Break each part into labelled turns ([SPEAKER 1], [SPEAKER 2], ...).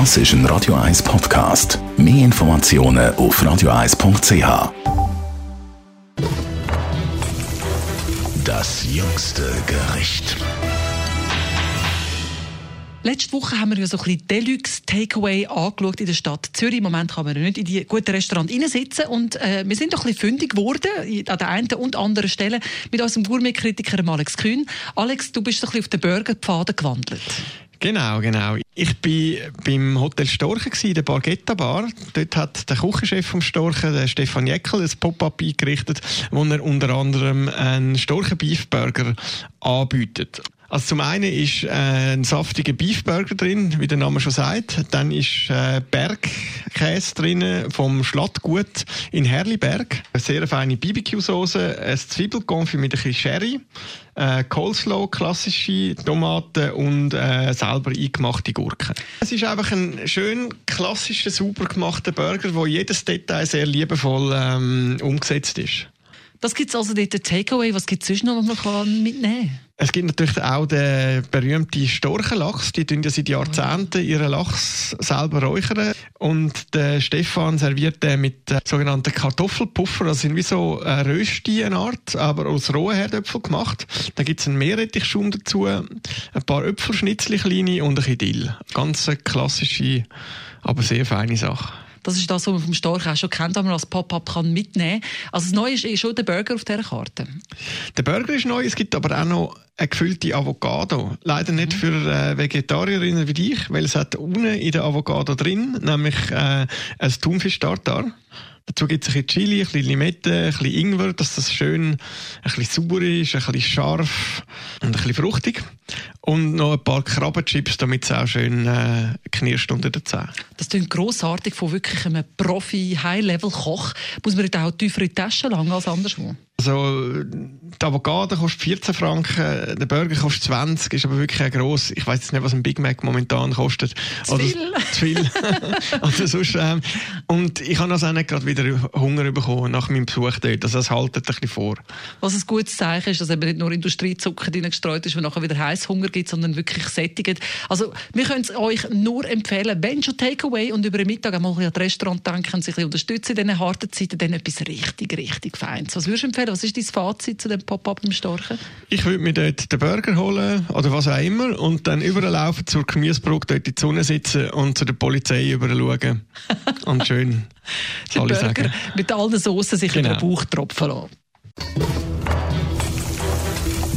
[SPEAKER 1] Das ist ein Radio 1 Podcast. Mehr Informationen auf radio1.ch. Das jüngste Gericht.
[SPEAKER 2] Letzte Woche haben wir ja so ein bisschen Deluxe Takeaway angeschaut in der Stadt Zürich. Im Moment kann man ja nicht in die guten Restaurants reinsitzen. Und äh, wir sind doch ein bisschen fündig geworden, an der einen und anderen Stelle, mit unserem Gourmet-Kritiker Alex Kühn. Alex, du bist ein bisschen auf den Burgerpfaden gewandelt.
[SPEAKER 3] Genau, genau. Ich war beim Hotel Storchen, in der Bargetta Bar. Dort hat der Küchenchef vom Storchen, der Stefan Jeckel, ein Pop-up eingerichtet, wo er unter anderem einen Storchen Beef Burger anbietet. Also zum einen ist äh, ein saftiger Beefburger drin, wie der Name schon sagt. Dann ist äh, Bergkäse drin vom Schlattgut in Herliberg. Eine sehr feine BBQ-Soße, ein Zwiebelkonfit mit ein bisschen Sherry, äh, Coleslaw, klassische Tomaten und äh, selber eingemachte Gurken. Es ist einfach ein schön klassischer, super gemachter Burger, wo jedes Detail sehr liebevoll ähm, umgesetzt ist.
[SPEAKER 2] Das gibt es also dort Takeaway. Was gibt es sonst noch, was man mitnehmen kann?
[SPEAKER 3] Es gibt natürlich auch den berühmten Storchenlachs. Die tun ja seit Jahrzehnten ihren Lachs selber räuchern. Und der Stefan serviert den mit äh, sogenannten Kartoffelpuffer. Das sind wie so eine Rösti, eine Art, aber aus rohen Herdöpfeln gemacht. Da gibt es einen Meerrettichschaum dazu, ein paar Äpfelschnitzel kleine und ein bisschen Dill. Ganz klassische, aber sehr feine Sache.
[SPEAKER 2] Das ist das, was man vom Storch auch schon kennt, was man als Pop-up mitnehmen kann. Also das Neue ist schon der Burger auf dieser Karte.
[SPEAKER 3] Der Burger ist neu, es gibt aber auch noch eine gefüllte Avocado. Leider nicht mhm. für äh, Vegetarierinnen wie dich, weil es hat unten in der Avocado drin, nämlich äh, ein Thunfisch-Tartar. Dazu gibt es ein bisschen Chili, ein bisschen Limette, ein bisschen Ingwer, dass das schön ein bisschen sauer ist, ein bisschen scharf und ein bisschen fruchtig. Und noch ein paar Krabbenchips, damit es auch schön äh, knirscht unter den Zähnen.
[SPEAKER 2] Das klingt grossartig von wirklich einem Profi-High-Level-Koch. Muss man auch die Tasche langen als anderswo?
[SPEAKER 3] Also, die Avocado kostet 14 Franken, der Burger kostet 20, ist aber wirklich gross. Ich weiß jetzt nicht, was ein Big Mac momentan kostet.
[SPEAKER 2] Zu viel. Oder,
[SPEAKER 3] zu viel. Oder sonst, ähm, und ich habe also auch nicht gerade wieder Hunger bekommen nach meinem Besuch dort. Also, das haltet ein bisschen vor.
[SPEAKER 2] Was ein gutes Zeichen ist, dass eben nicht nur Industriezucker drin gestreut ist, wo nachher wieder Heißhunger gibt, sondern wirklich sättigt. Also, wir können es euch nur empfehlen, wenn schon Takeaway und über den Mittag einmal an das Restaurant denken, sich ein unterstützen in diesen harten Zeiten, dann etwas richtig, richtig Feines. Was würdest du empfehlen? Was ist dein Fazit zu dem Pop-up im Storchen?
[SPEAKER 3] Ich würde mir dort den Burger holen oder was auch immer und dann überlaufen zur Gemüsebrücke, dort in die Sonne sitzen und zu der Polizei überschauen. und schön
[SPEAKER 2] alle sagen. Mit allen Soßen sich genau. in den Bauch tropfen lassen.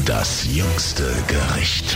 [SPEAKER 1] Das jüngste Gericht.